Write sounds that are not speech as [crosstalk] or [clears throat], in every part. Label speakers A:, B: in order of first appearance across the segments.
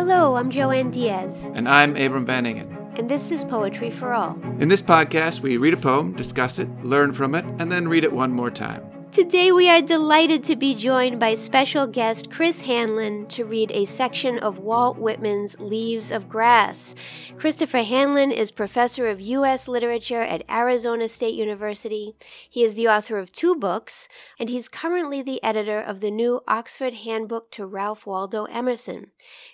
A: Hello, I'm Joanne Diaz,
B: And I'm Abram Van Engen.
A: and this is Poetry for All.
B: In this podcast, we read a poem, discuss it, learn from it, and then read it one more time.
A: Today, we are delighted to be joined by special guest Chris Hanlon to read a section of Walt Whitman's Leaves of Grass. Christopher Hanlon is professor of U.S. literature at Arizona State University. He is the author of two books, and he's currently the editor of the new Oxford Handbook to Ralph Waldo Emerson.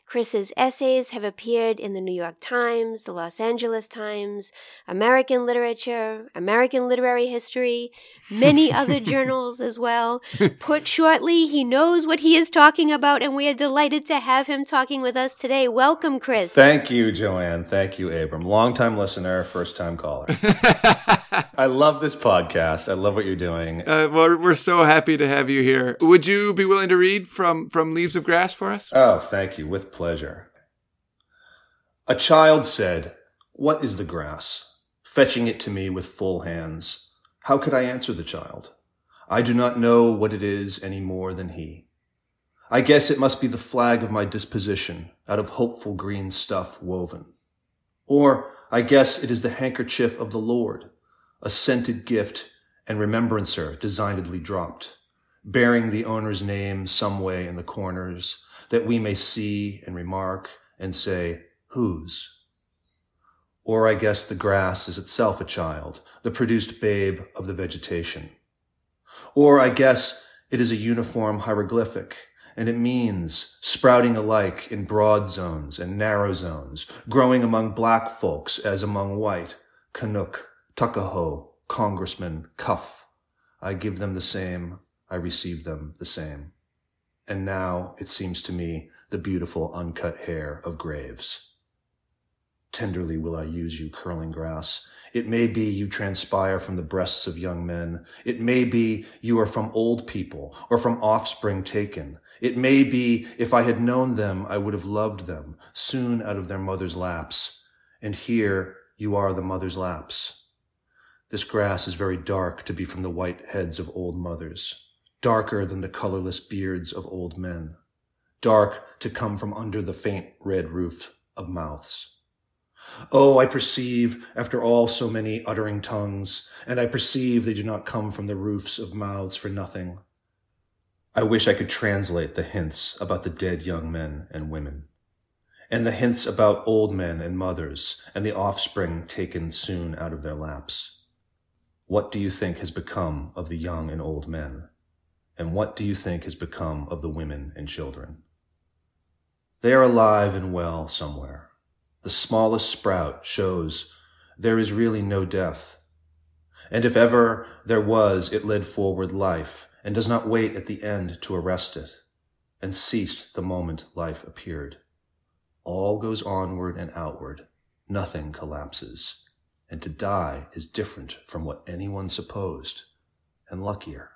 A: Chris's essays have appeared in the New York Times, the Los Angeles Times, American Literature, American Literary History, many [laughs] other journals as well. Put shortly, he knows what he is talking about, and we are delighted to have him talking with us today. Welcome, Chris.
C: Thank you, Joanne. Thank you, Abram. Long time listener, first time caller. [laughs] [laughs] I love this podcast. I love what you're doing.
B: Uh, well, we're so happy to have you here. Would you be willing to read from, from Leaves of Grass for us?
C: Oh, thank you. With pleasure. A child said, What is the grass? Fetching it to me with full hands. How could I answer the child? I do not know what it is any more than he. I guess it must be the flag of my disposition, out of hopeful green stuff woven. Or I guess it is the handkerchief of the Lord, a scented gift and remembrancer designedly dropped, bearing the owner's name some way in the corners, that we may see and remark and say, whose? Or I guess the grass is itself a child, the produced babe of the vegetation. Or I guess it is a uniform hieroglyphic, and it means sprouting alike in broad zones and narrow zones, growing among black folks as among white, Canuck, Tuckahoe, Congressman, Cuff. I give them the same, I receive them the same. And now it seems to me the beautiful uncut hair of graves. Tenderly will I use you, curling grass. It may be you transpire from the breasts of young men. It may be you are from old people or from offspring taken. It may be if I had known them, I would have loved them soon out of their mother's laps. And here you are the mother's laps. This grass is very dark to be from the white heads of old mothers, darker than the colorless beards of old men, dark to come from under the faint red roof of mouths. Oh, I perceive, after all so many uttering tongues, and I perceive they do not come from the roofs of mouths for nothing. I wish I could translate the hints about the dead young men and women, and the hints about old men and mothers, and the offspring taken soon out of their laps. What do you think has become of the young and old men? And what do you think has become of the women and children? They are alive and well somewhere. The smallest sprout shows there is really no death. And if ever there was, it led forward life and does not wait at the end to arrest it, and ceased the moment life appeared. All goes onward and outward. Nothing collapses. And to die is different from what anyone supposed, and luckier.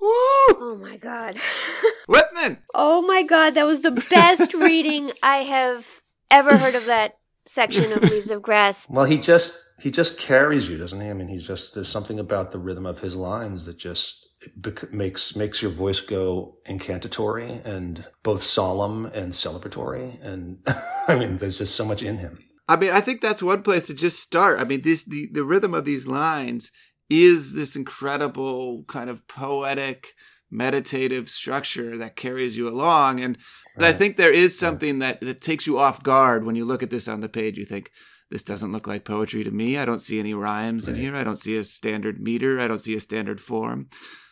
B: Woo!
A: Oh my God. [laughs]
B: Whitman!
A: oh my God, that was the best [laughs] reading I have ever heard of that section of Leaves of Grass.
C: Well, he just he just carries you, doesn't he? I mean, he's just there's something about the rhythm of his lines that just bec- makes makes your voice go incantatory and both solemn and celebratory. And [laughs] I mean, there's just so much in him.
B: I mean, I think that's one place to just start. I mean, this the, the rhythm of these lines is this incredible kind of poetic, meditative structure that carries you along. And I think there is something that, that takes you off guard when you look at this on the page. You think, this doesn't look like poetry to me. I don't see any rhymes in here. I don't see a standard meter. I don't see a standard form.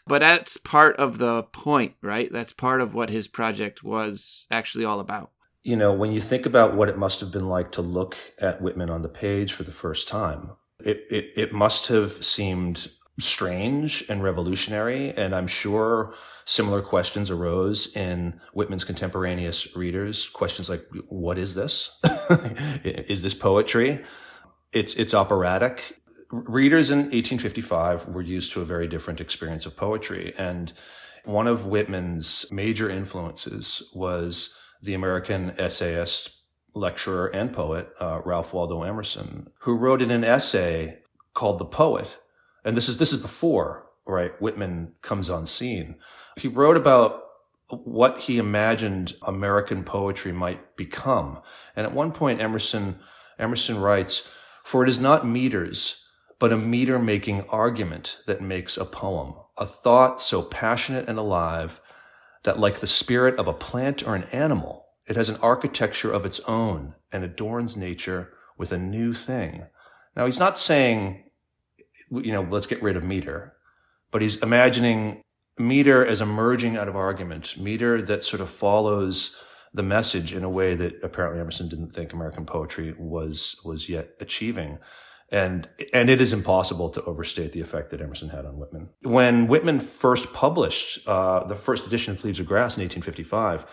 B: But that's part of the point, right? That's part of what his project was actually all about.
C: You know, when you think about what it must have been like to look at Whitman on the page for the first time, it, it, it must have seemed strange and revolutionary. And I'm sure similar questions arose in Whitman's contemporaneous readers. Questions like, what is this? [laughs] is this poetry? It's, it's operatic. Readers in 1855 were used to a very different experience of poetry. And one of Whitman's major influences was the American essayist, lecturer, and poet, uh, Ralph Waldo Emerson, who wrote in an essay called The Poet. And this is, this is before, right, Whitman comes on scene. He wrote about what he imagined American poetry might become. And at one point, Emerson, Emerson writes, for it is not meters, but a meter making argument that makes a poem, a thought so passionate and alive that like the spirit of a plant or an animal, it has an architecture of its own and adorns nature with a new thing. Now he's not saying, you know, let's get rid of meter, but he's imagining meter as emerging out of argument, meter that sort of follows the message in a way that apparently Emerson didn't think American poetry was was yet achieving. And and it is impossible to overstate the effect that Emerson had on Whitman. When Whitman first published uh, the first edition of Leaves of Grass in 1855,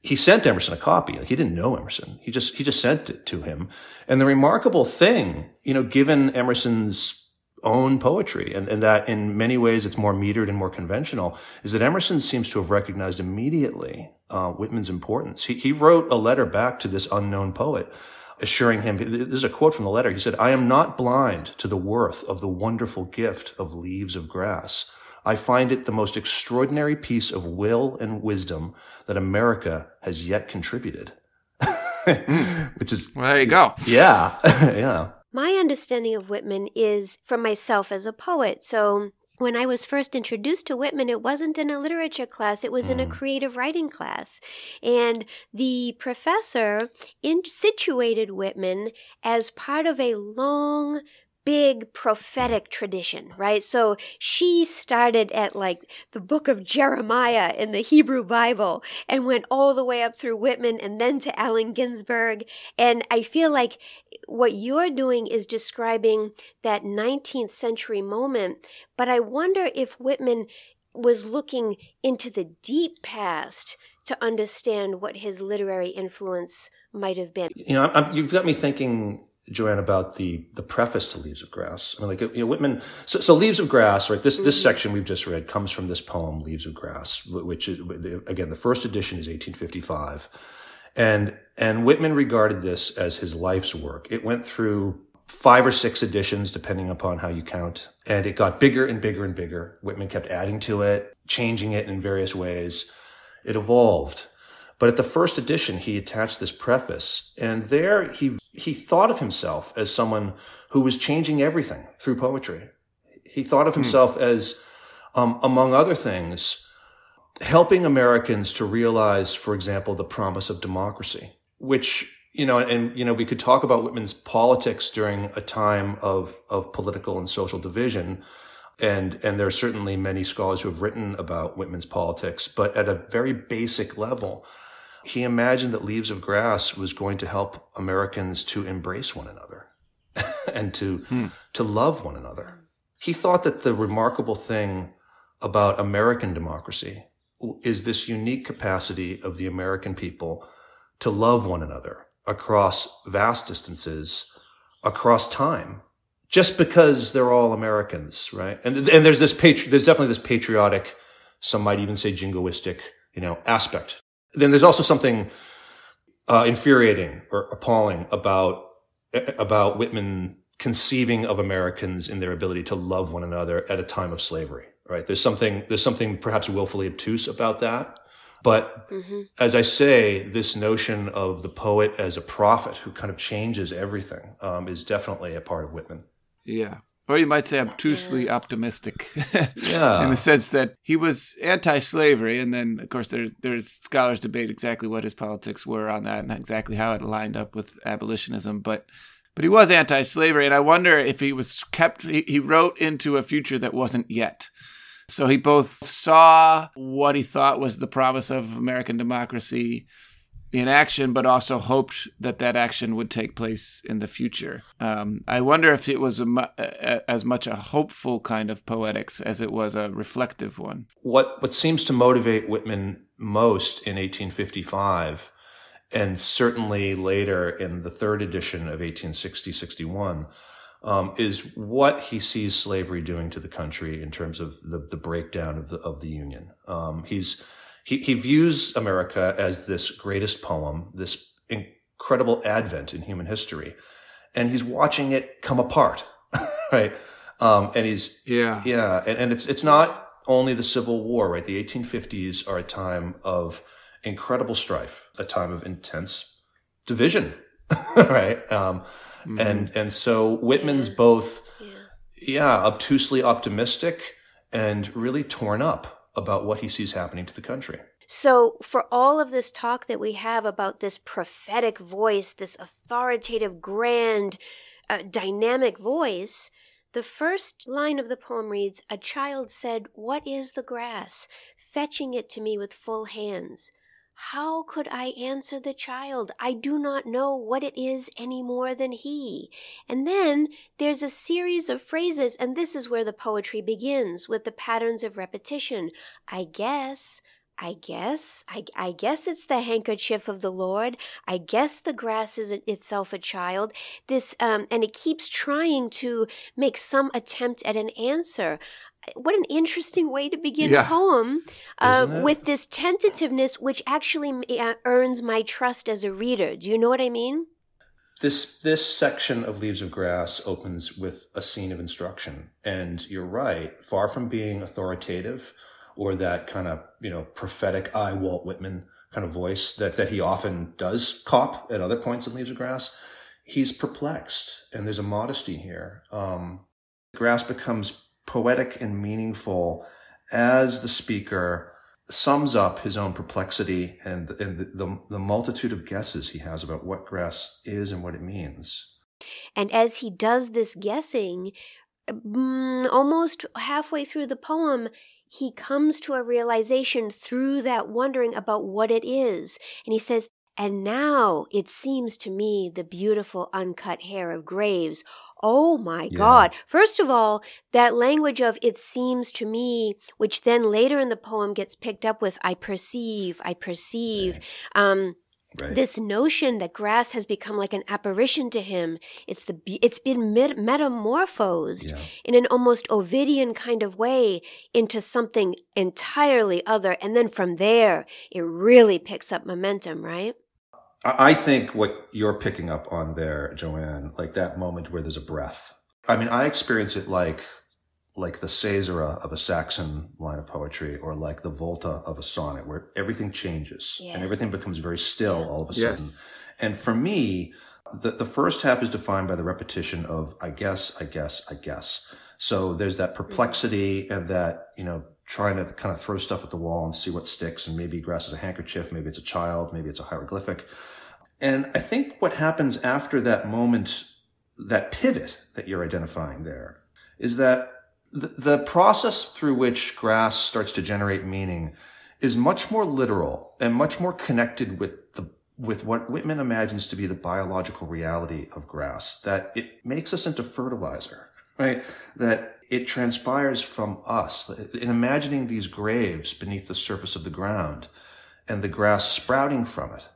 C: he sent Emerson a copy. He didn't know Emerson. He just he just sent it to him. And the remarkable thing, you know, given Emerson's own poetry and, and that in many ways it's more metered and more conventional is that Emerson seems to have recognized immediately uh, Whitman's importance. He, he wrote a letter back to this unknown poet assuring him, this is a quote from the letter. He said, I am not blind to the worth of the wonderful gift of leaves of grass. I find it the most extraordinary piece of will and wisdom that America has yet contributed. [laughs] Which is,
B: well, there you go.
C: Yeah. [laughs] yeah.
A: My understanding of Whitman is from myself as a poet. So when I was first introduced to Whitman, it wasn't in a literature class, it was in a mm. creative writing class. And the professor in- situated Whitman as part of a long big prophetic tradition, right? So she started at like the book of Jeremiah in the Hebrew Bible and went all the way up through Whitman and then to Allen Ginsberg. And I feel like what you're doing is describing that 19th century moment, but I wonder if Whitman was looking into the deep past to understand what his literary influence might have been.
C: You know, I'm, you've got me thinking Joanne, about the the preface to Leaves of Grass. I mean, like you know, Whitman. So, so Leaves of Grass, right? This mm-hmm. this section we've just read comes from this poem, Leaves of Grass, which is, again the first edition is 1855, and and Whitman regarded this as his life's work. It went through five or six editions, depending upon how you count, and it got bigger and bigger and bigger. Whitman kept adding to it, changing it in various ways. It evolved. But at the first edition, he attached this preface, and there he he thought of himself as someone who was changing everything through poetry. He thought of hmm. himself hmm. as, um, among other things, helping Americans to realize, for example, the promise of democracy, which you know, and you know, we could talk about Whitman's politics during a time of of political and social division. And, and there are certainly many scholars who have written about Whitman's politics, but at a very basic level, he imagined that Leaves of Grass was going to help Americans to embrace one another [laughs] and to, hmm. to love one another. He thought that the remarkable thing about American democracy is this unique capacity of the American people to love one another across vast distances, across time, just because they're all Americans, right? And, and there's this patri- there's definitely this patriotic, some might even say jingoistic, you know, aspect then there's also something uh, infuriating or appalling about about Whitman conceiving of Americans in their ability to love one another at a time of slavery. Right? There's something there's something perhaps willfully obtuse about that. But mm-hmm. as I say, this notion of the poet as a prophet who kind of changes everything um, is definitely a part of Whitman.
B: Yeah or you might say obtusely yeah. optimistic. [laughs]
C: yeah.
B: In the sense that he was anti-slavery, and then of course there there's scholars debate exactly what his politics were on that and exactly how it lined up with abolitionism, but but he was anti-slavery, and I wonder if he was kept. He, he wrote into a future that wasn't yet. So he both saw what he thought was the promise of American democracy in action, but also hoped that that action would take place in the future. Um, I wonder if it was a, a, as much a hopeful kind of poetics as it was a reflective one.
C: What what seems to motivate Whitman most in 1855, and certainly later in the third edition of 1860-61, um, is what he sees slavery doing to the country in terms of the, the breakdown of the of the Union. Um, he's he, he views America as this greatest poem, this incredible advent in human history, and he's watching it come apart, [laughs] right? Um, and he's
B: yeah,
C: yeah, and, and it's it's not only the Civil War, right? The 1850s are a time of incredible strife, a time of intense division, [laughs] right? Um, mm-hmm. And and so Whitman's both, yeah. yeah, obtusely optimistic and really torn up about what he sees happening to the country.
A: So, for all of this talk that we have about this prophetic voice, this authoritative, grand, uh, dynamic voice, the first line of the poem reads A child said, What is the grass? fetching it to me with full hands. How could I answer the child? I do not know what it is any more than he. And then there's a series of phrases, and this is where the poetry begins with the patterns of repetition. I guess, I guess, I, I, guess it's the handkerchief of the Lord. I guess the grass is itself a child. This, um, and it keeps trying to make some attempt at an answer. What an interesting way to begin yeah. a poem uh, with this tentativeness, which actually uh, earns my trust as a reader. Do you know what I mean?
C: This this section of Leaves of Grass opens with a scene of instruction, and you're right. Far from being authoritative or that kind of, you know, prophetic I, Walt Whitman kind of voice that, that he often does cop at other points in Leaves of Grass. He's perplexed and there's a modesty here. Um, grass becomes poetic and meaningful as the speaker sums up his own perplexity and, and the, the, the, multitude of guesses he has about what grass is and what it means.
A: And as he does this guessing, mm, almost halfway through the poem, he comes to a realization through that wondering about what it is. And he says, And now it seems to me the beautiful uncut hair of graves. Oh my yeah. God. First of all, that language of it seems to me, which then later in the poem gets picked up with I perceive, I perceive. Right. Um, Right. This notion that grass has become like an apparition to him, it's the it's been metamorphosed yeah. in an almost Ovidian kind of way into something entirely other, and then from there it really picks up momentum, right?
C: I think what you're picking up on there, Joanne, like that moment where there's a breath. I mean, I experience it like like the caesura of a Saxon line of poetry or like the volta of a sonnet where everything changes yeah. and everything becomes very still all of a sudden. Yes. And for me, the, the first half is defined by the repetition of I guess, I guess, I guess. So there's that mm-hmm. perplexity and that, you know, trying to kind of throw stuff at the wall and see what sticks. And maybe grass is a handkerchief, maybe it's a child, maybe it's a hieroglyphic. And I think what happens after that moment, that pivot that you're identifying there, is that the, the process through which grass starts to generate meaning is much more literal and much more connected with the with what Whitman imagines to be the biological reality of grass, that it makes us into fertilizer, right? That it transpires from us. In imagining these graves beneath the surface of the ground and the grass sprouting from it,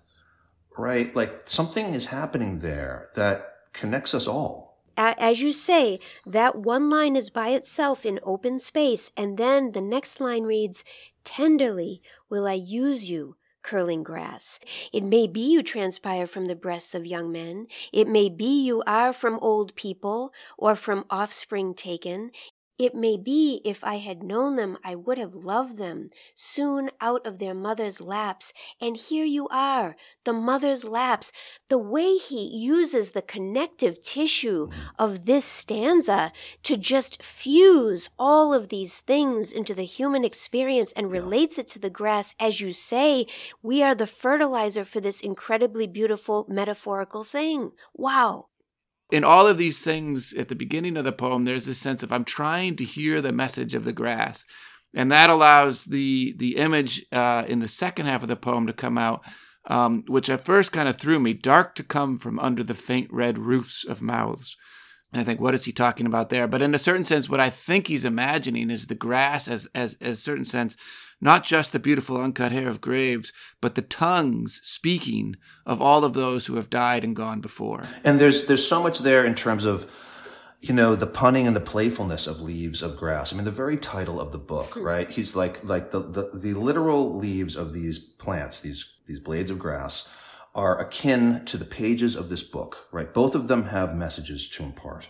C: right? Like something is happening there that connects us all
A: as you say, that one line is by itself in open space, and then the next line reads, Tenderly will I use you, curling grass. It may be you transpire from the breasts of young men. It may be you are from old people or from offspring taken. It may be if I had known them, I would have loved them, soon out of their mother's laps. And here you are, the mother's laps. The way he uses the connective tissue of this stanza to just fuse all of these things into the human experience and relates it to the grass, as you say, we are the fertilizer for this incredibly beautiful metaphorical thing. Wow
B: in all of these things at the beginning of the poem, there's this sense of I'm trying to hear the message of the grass. And that allows the the image uh, in the second half of the poem to come out, um, which at first kind of threw me. Dark to come from under the faint red roofs of mouths. And I think, what is he talking about there? But in a certain sense, what I think he's imagining is the grass as as as a certain sense not just the beautiful uncut hair of graves, but the tongues speaking of all of those who have died and gone before.
C: And there's there's so much there in terms of you know the punning and the playfulness of leaves of grass. I mean, the very title of the book, right? He's like like the the, the literal leaves of these plants, these these blades of grass, are akin to the pages of this book, right? Both of them have messages to impart.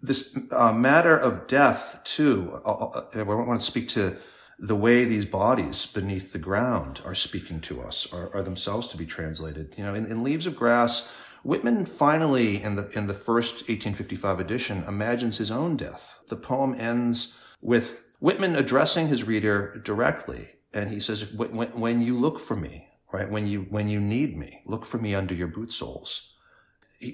C: this uh, matter of death too. Uh, uh, I want to speak to the way these bodies beneath the ground are speaking to us, are, are themselves to be translated. You know, in, in Leaves of Grass, Whitman finally, in the in the first 1855 edition, imagines his own death. The poem ends with Whitman addressing his reader directly, and he says, "When, when you look for me, right? When you when you need me, look for me under your boot soles."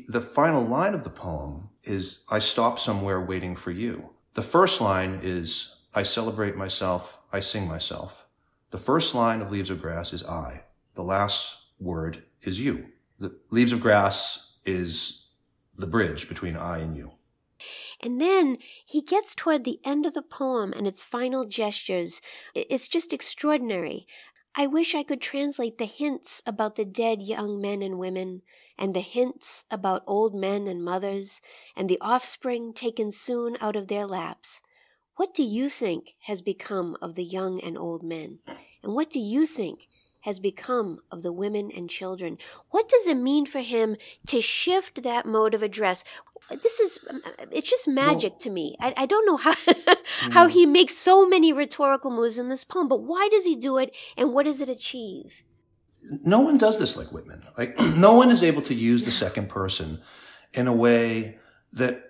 C: the final line of the poem is, I stop somewhere waiting for you. The first line is, I celebrate myself, I sing myself. The first line of Leaves of Grass is I. The last word is you. The Leaves of Grass is the bridge between I and you.
A: And then he gets toward the end of the poem and its final gestures. It's just extraordinary. I wish I could translate the hints about the dead young men and women, and the hints about old men and mothers, and the offspring taken soon out of their laps. What do you think has become of the young and old men? And what do you think has become of the women and children? What does it mean for him to shift that mode of address? this is um, uh, it's just magic to me. I, I don't know how [laughs] how he makes so many rhetorical moves in this poem, but why does he do it and what does it achieve?
C: No one does this like Whitman. Like [clears throat] no one is able to use the second person in a way that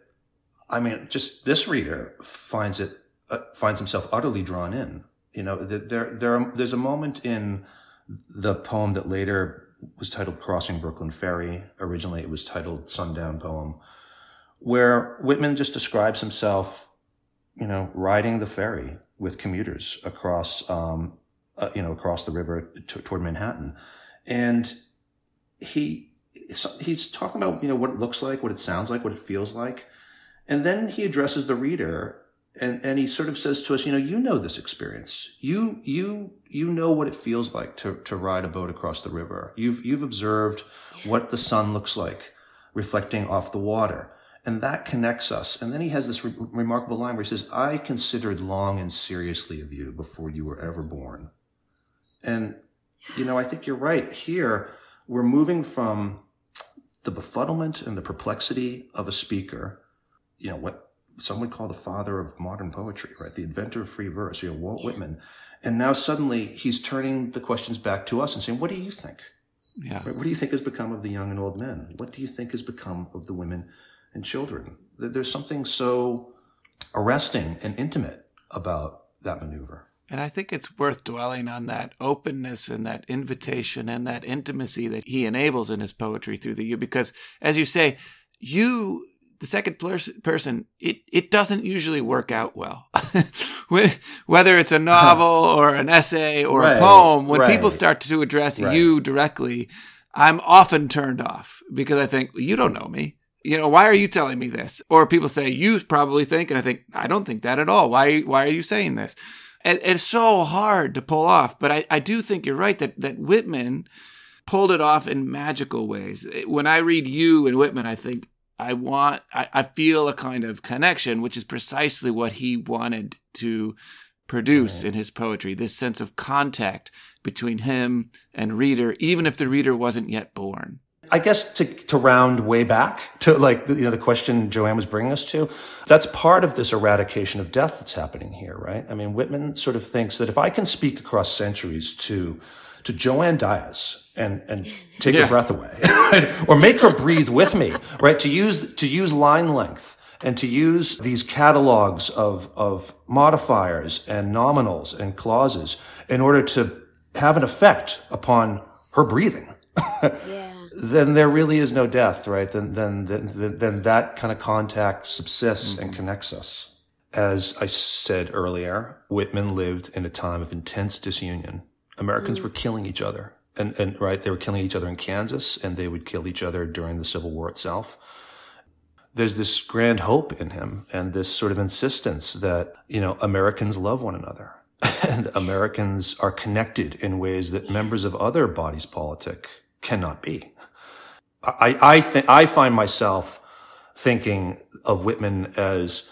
C: I mean, just this reader finds it uh, finds himself utterly drawn in. You know, there there are, there's a moment in the poem that later was titled Crossing Brooklyn Ferry. Originally, it was titled Sundown Poem where Whitman just describes himself, you know, riding the ferry with commuters across, um, uh, you know, across the river t- toward Manhattan, and he he's talking about you know what it looks like, what it sounds like, what it feels like, and then he addresses the reader. And, and he sort of says to us, you know, you know this experience. You, you, you know what it feels like to, to ride a boat across the river. You've, you've observed what the sun looks like reflecting off the water. And that connects us. And then he has this re- remarkable line where he says, I considered long and seriously of you before you were ever born. And, you know, I think you're right. Here, we're moving from the befuddlement and the perplexity of a speaker, you know, what some would call the father of modern poetry, right? The inventor of free verse, you know, Walt Whitman. And now suddenly he's turning the questions back to us and saying, what do you think? Yeah. Right? What do you think has become of the young and old men? What do you think has become of the women and children. There's something so arresting and intimate about that maneuver.
B: And I think it's worth dwelling on that openness and that invitation and that intimacy that he enables in his poetry through the you. Because, as you say, you, the second person, it, it doesn't usually work out well. [laughs] Whether it's a [laughs] novel or an essay or right, a poem, when right, people start to address right. you directly, I'm often turned off because I think, you don't know me you know, why are you telling me this? Or people say, you probably think, and I think, I don't think that at all. Why, why are you saying this? And it's so hard to pull off. But I, I do think you're right that, that Whitman pulled it off in magical ways. When I read you and Whitman, I think I want, I, I feel a kind of connection, which is precisely what he wanted to produce right. in his poetry this sense of contact between him and reader, even if the reader wasn't yet born.
C: I guess to, to round way back to like, you know, the question Joanne was bringing us to, that's part of this eradication of death that's happening here, right? I mean, Whitman sort of thinks that if I can speak across centuries to, to Joanne Diaz and, and take yeah. her breath away or make her breathe with me, right? To use, to use line length and to use these catalogs of, of modifiers and nominals and clauses in order to have an effect upon her breathing. yeah [laughs] then there really is no death, right? Then, then, then, then that kind of contact subsists mm-hmm. and connects us. As I said earlier, Whitman lived in a time of intense disunion. Americans mm-hmm. were killing each other. And, and, right, they were killing each other in Kansas and they would kill each other during the Civil War itself. There's this grand hope in him and this sort of insistence that, you know, Americans love one another [laughs] and Americans are connected in ways that members of other bodies politic cannot be. I, I think, I find myself thinking of Whitman as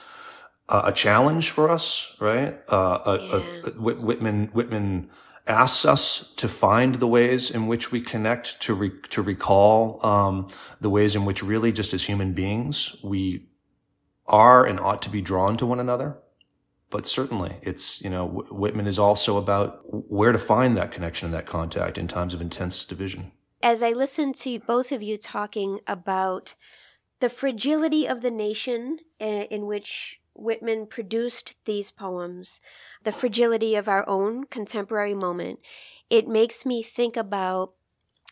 C: uh, a challenge for us, right? Uh, a, yeah. a, a, Whitman, Whitman asks us to find the ways in which we connect, to re- to recall um, the ways in which really, just as human beings, we are and ought to be drawn to one another. But certainly it's, you know, Whitman is also about where to find that connection and that contact in times of intense division.
A: As I listen to both of you talking about the fragility of the nation eh, in which Whitman produced these poems, the fragility of our own contemporary moment, it makes me think about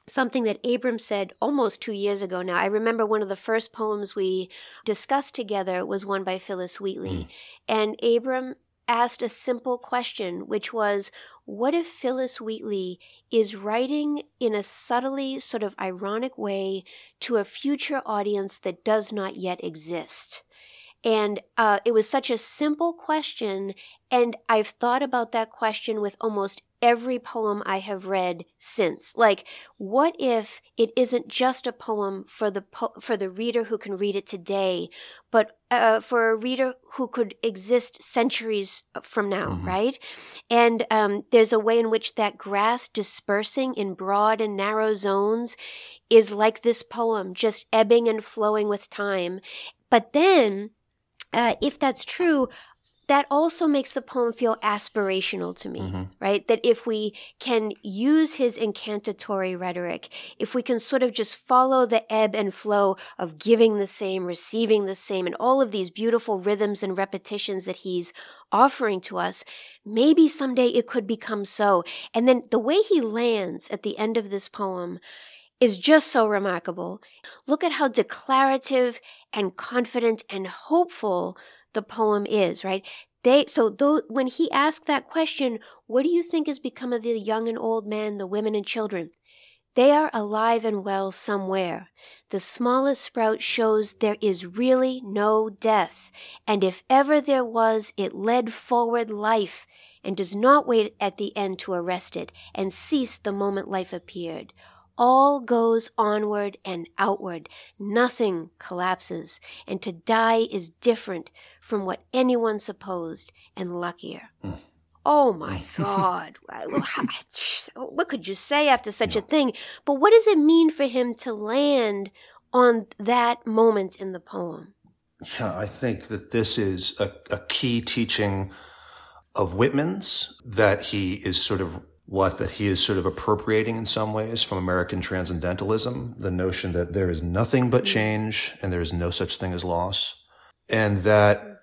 A: something that Abram said almost two years ago now. I remember one of the first poems we discussed together was one by Phillis Wheatley. Mm. And Abram asked a simple question, which was what if Phillis Wheatley is writing in a subtly sort of ironic way to a future audience that does not yet exist? And uh, it was such a simple question. And I've thought about that question with almost every poem I have read since. Like, what if it isn't just a poem for the po- for the reader who can read it today, but uh, for a reader who could exist centuries from now, mm-hmm. right? And um, there's a way in which that grass dispersing in broad and narrow zones is like this poem, just ebbing and flowing with time. But then uh, if that's true, that also makes the poem feel aspirational to me, mm-hmm. right? That if we can use his incantatory rhetoric, if we can sort of just follow the ebb and flow of giving the same, receiving the same, and all of these beautiful rhythms and repetitions that he's offering to us, maybe someday it could become so. And then the way he lands at the end of this poem, is just so remarkable. Look at how declarative and confident and hopeful the poem is, right? They so though when he asked that question, what do you think has become of the young and old men, the women and children? They are alive and well somewhere. The smallest sprout shows there is really no death, and if ever there was, it led forward life, and does not wait at the end to arrest it, and cease the moment life appeared. All goes onward and outward. Nothing collapses. And to die is different from what anyone supposed and luckier. Mm. Oh my [laughs] God. what could you say after such a thing? But what does it mean for him to land on that moment in the poem?
C: Yeah, I think that this is a, a key teaching of Whitman's that he is sort of what that he is sort of appropriating in some ways from American transcendentalism, the notion that there is nothing but change and there is no such thing as loss. And that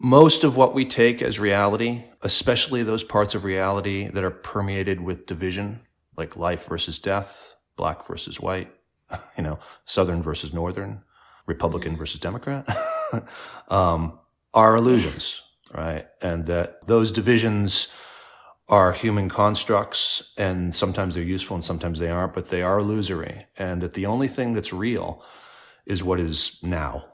C: most of what we take as reality, especially those parts of reality that are permeated with division, like life versus death, black versus white, [laughs] you know, Southern versus Northern, Republican versus Democrat, [laughs] um, are illusions, right? And that those divisions are human constructs and sometimes they're useful and sometimes they aren't, but they are illusory. And that the only thing that's real is what is now,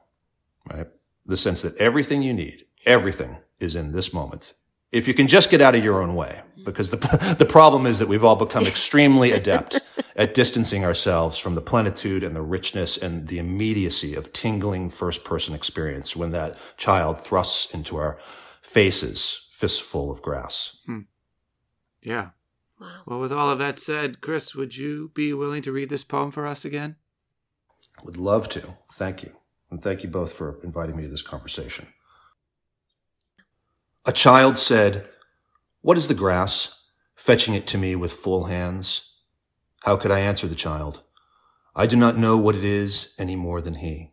C: right? The sense that everything you need, everything is in this moment. If you can just get out of your own way, because the, [laughs] the problem is that we've all become [laughs] extremely adept at distancing ourselves from the plenitude and the richness and the immediacy of tingling first person experience when that child thrusts into our faces, fistful of grass. Hmm.
B: Yeah. Wow. Well, with all of that said, Chris, would you be willing to read this poem for us again?
C: Would love to. Thank you. And thank you both for inviting me to this conversation. A child said, What is the grass? Fetching it to me with full hands. How could I answer the child? I do not know what it is any more than he.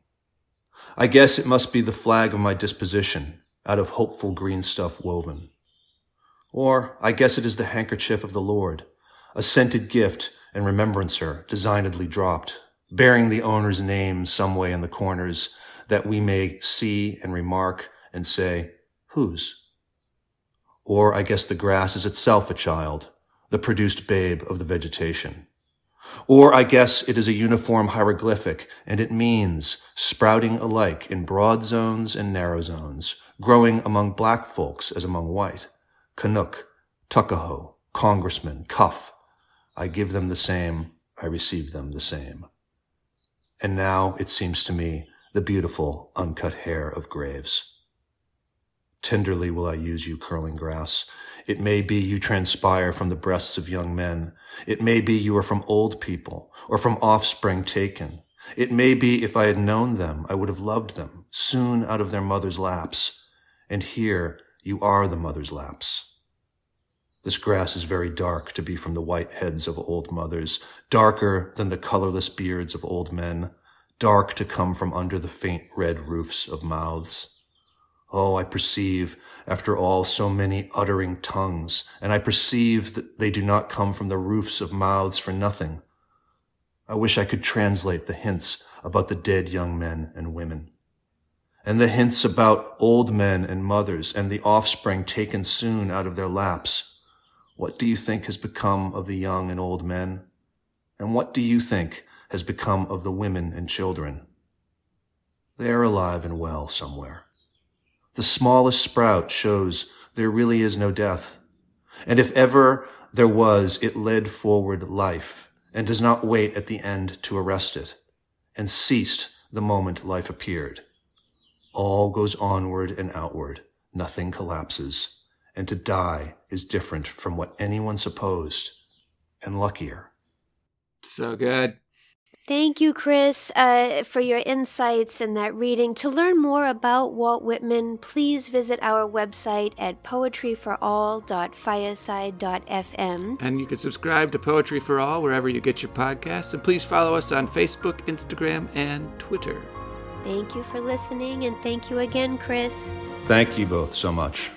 C: I guess it must be the flag of my disposition, out of hopeful green stuff woven. Or I guess it is the handkerchief of the Lord, a scented gift and remembrancer designedly dropped, bearing the owner's name some way in the corners that we may see and remark and say, whose? Or I guess the grass is itself a child, the produced babe of the vegetation. Or I guess it is a uniform hieroglyphic and it means sprouting alike in broad zones and narrow zones, growing among black folks as among white. Canuck, Tuckahoe, Congressman, Cuff. I give them the same, I receive them the same. And now, it seems to me, the beautiful, uncut hair of graves. Tenderly will I use you, curling grass. It may be you transpire from the breasts of young men. It may be you are from old people, or from offspring taken. It may be if I had known them, I would have loved them, soon out of their mother's laps. And here you are the mother's laps. This grass is very dark to be from the white heads of old mothers, darker than the colorless beards of old men, dark to come from under the faint red roofs of mouths. Oh, I perceive, after all, so many uttering tongues, and I perceive that they do not come from the roofs of mouths for nothing. I wish I could translate the hints about the dead young men and women and the hints about old men and mothers and the offspring taken soon out of their laps. What do you think has become of the young and old men? And what do you think has become of the women and children? They are alive and well somewhere. The smallest sprout shows there really is no death. And if ever there was, it led forward life and does not wait at the end to arrest it and ceased the moment life appeared. All goes onward and outward. Nothing collapses. And to die is different from what anyone supposed and luckier.
B: So good.
A: Thank you, Chris, uh, for your insights in that reading. To learn more about Walt Whitman, please visit our website at poetryforall.fireside.fm.
B: And you can subscribe to Poetry for All wherever you get your podcasts. And please follow us on Facebook, Instagram, and Twitter.
A: Thank you for listening, and thank you again, Chris.
C: Thank you both so much.